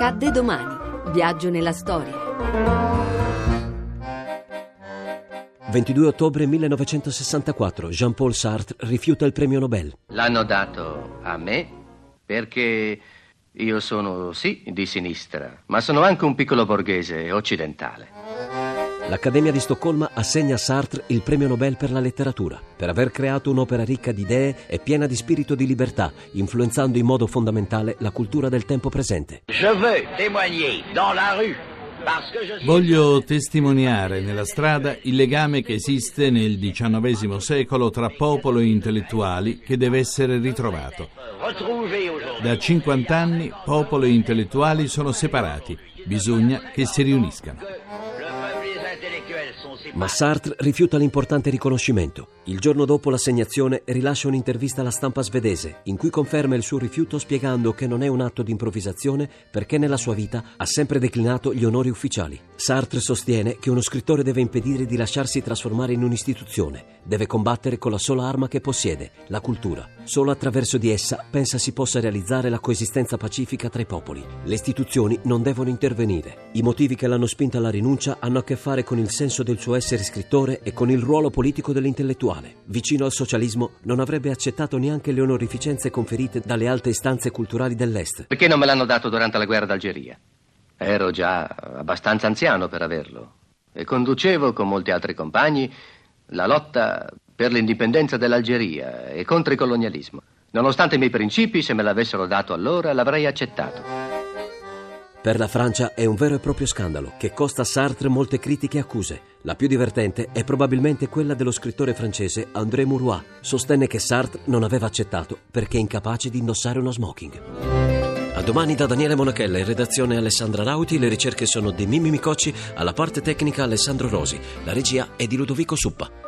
Accadde domani. Viaggio nella storia. 22 ottobre 1964, Jean-Paul Sartre rifiuta il premio Nobel. L'hanno dato a me perché io sono sì di sinistra, ma sono anche un piccolo borghese occidentale. L'Accademia di Stoccolma assegna a Sartre il premio Nobel per la letteratura, per aver creato un'opera ricca di idee e piena di spirito di libertà, influenzando in modo fondamentale la cultura del tempo presente. Je veux témoigner dans la rue. Voglio testimoniare nella strada il legame che esiste nel XIX secolo tra popolo e intellettuali che deve essere ritrovato. Da 50 anni popolo e intellettuali sono separati, bisogna che si riuniscano. Ma Sartre rifiuta l'importante riconoscimento. Il giorno dopo l'assegnazione rilascia un'intervista alla stampa svedese in cui conferma il suo rifiuto spiegando che non è un atto di improvvisazione perché nella sua vita ha sempre declinato gli onori ufficiali. Sartre sostiene che uno scrittore deve impedire di lasciarsi trasformare in un'istituzione, deve combattere con la sola arma che possiede, la cultura. Solo attraverso di essa pensa si possa realizzare la coesistenza pacifica tra i popoli. Le istituzioni non devono intervenire. I motivi che l'hanno spinta alla rinuncia hanno a che fare con il senso del suo essere scrittore e con il ruolo politico dell'intellettuale. Vicino al socialismo non avrebbe accettato neanche le onorificenze conferite dalle alte istanze culturali dell'Est. Perché non me l'hanno dato durante la guerra d'Algeria? Ero già abbastanza anziano per averlo e conducevo con molti altri compagni la lotta per l'indipendenza dell'Algeria e contro il colonialismo. Nonostante i miei principi, se me l'avessero dato allora, l'avrei accettato. Per la Francia è un vero e proprio scandalo che costa a Sartre molte critiche e accuse. La più divertente è probabilmente quella dello scrittore francese André Mourois. Sostenne che Sartre non aveva accettato perché incapace di indossare uno smoking. A domani da Daniele Monachella, in redazione Alessandra Rauti, le ricerche sono di Mimmi Micocci, alla parte tecnica Alessandro Rosi, la regia è di Ludovico Suppa.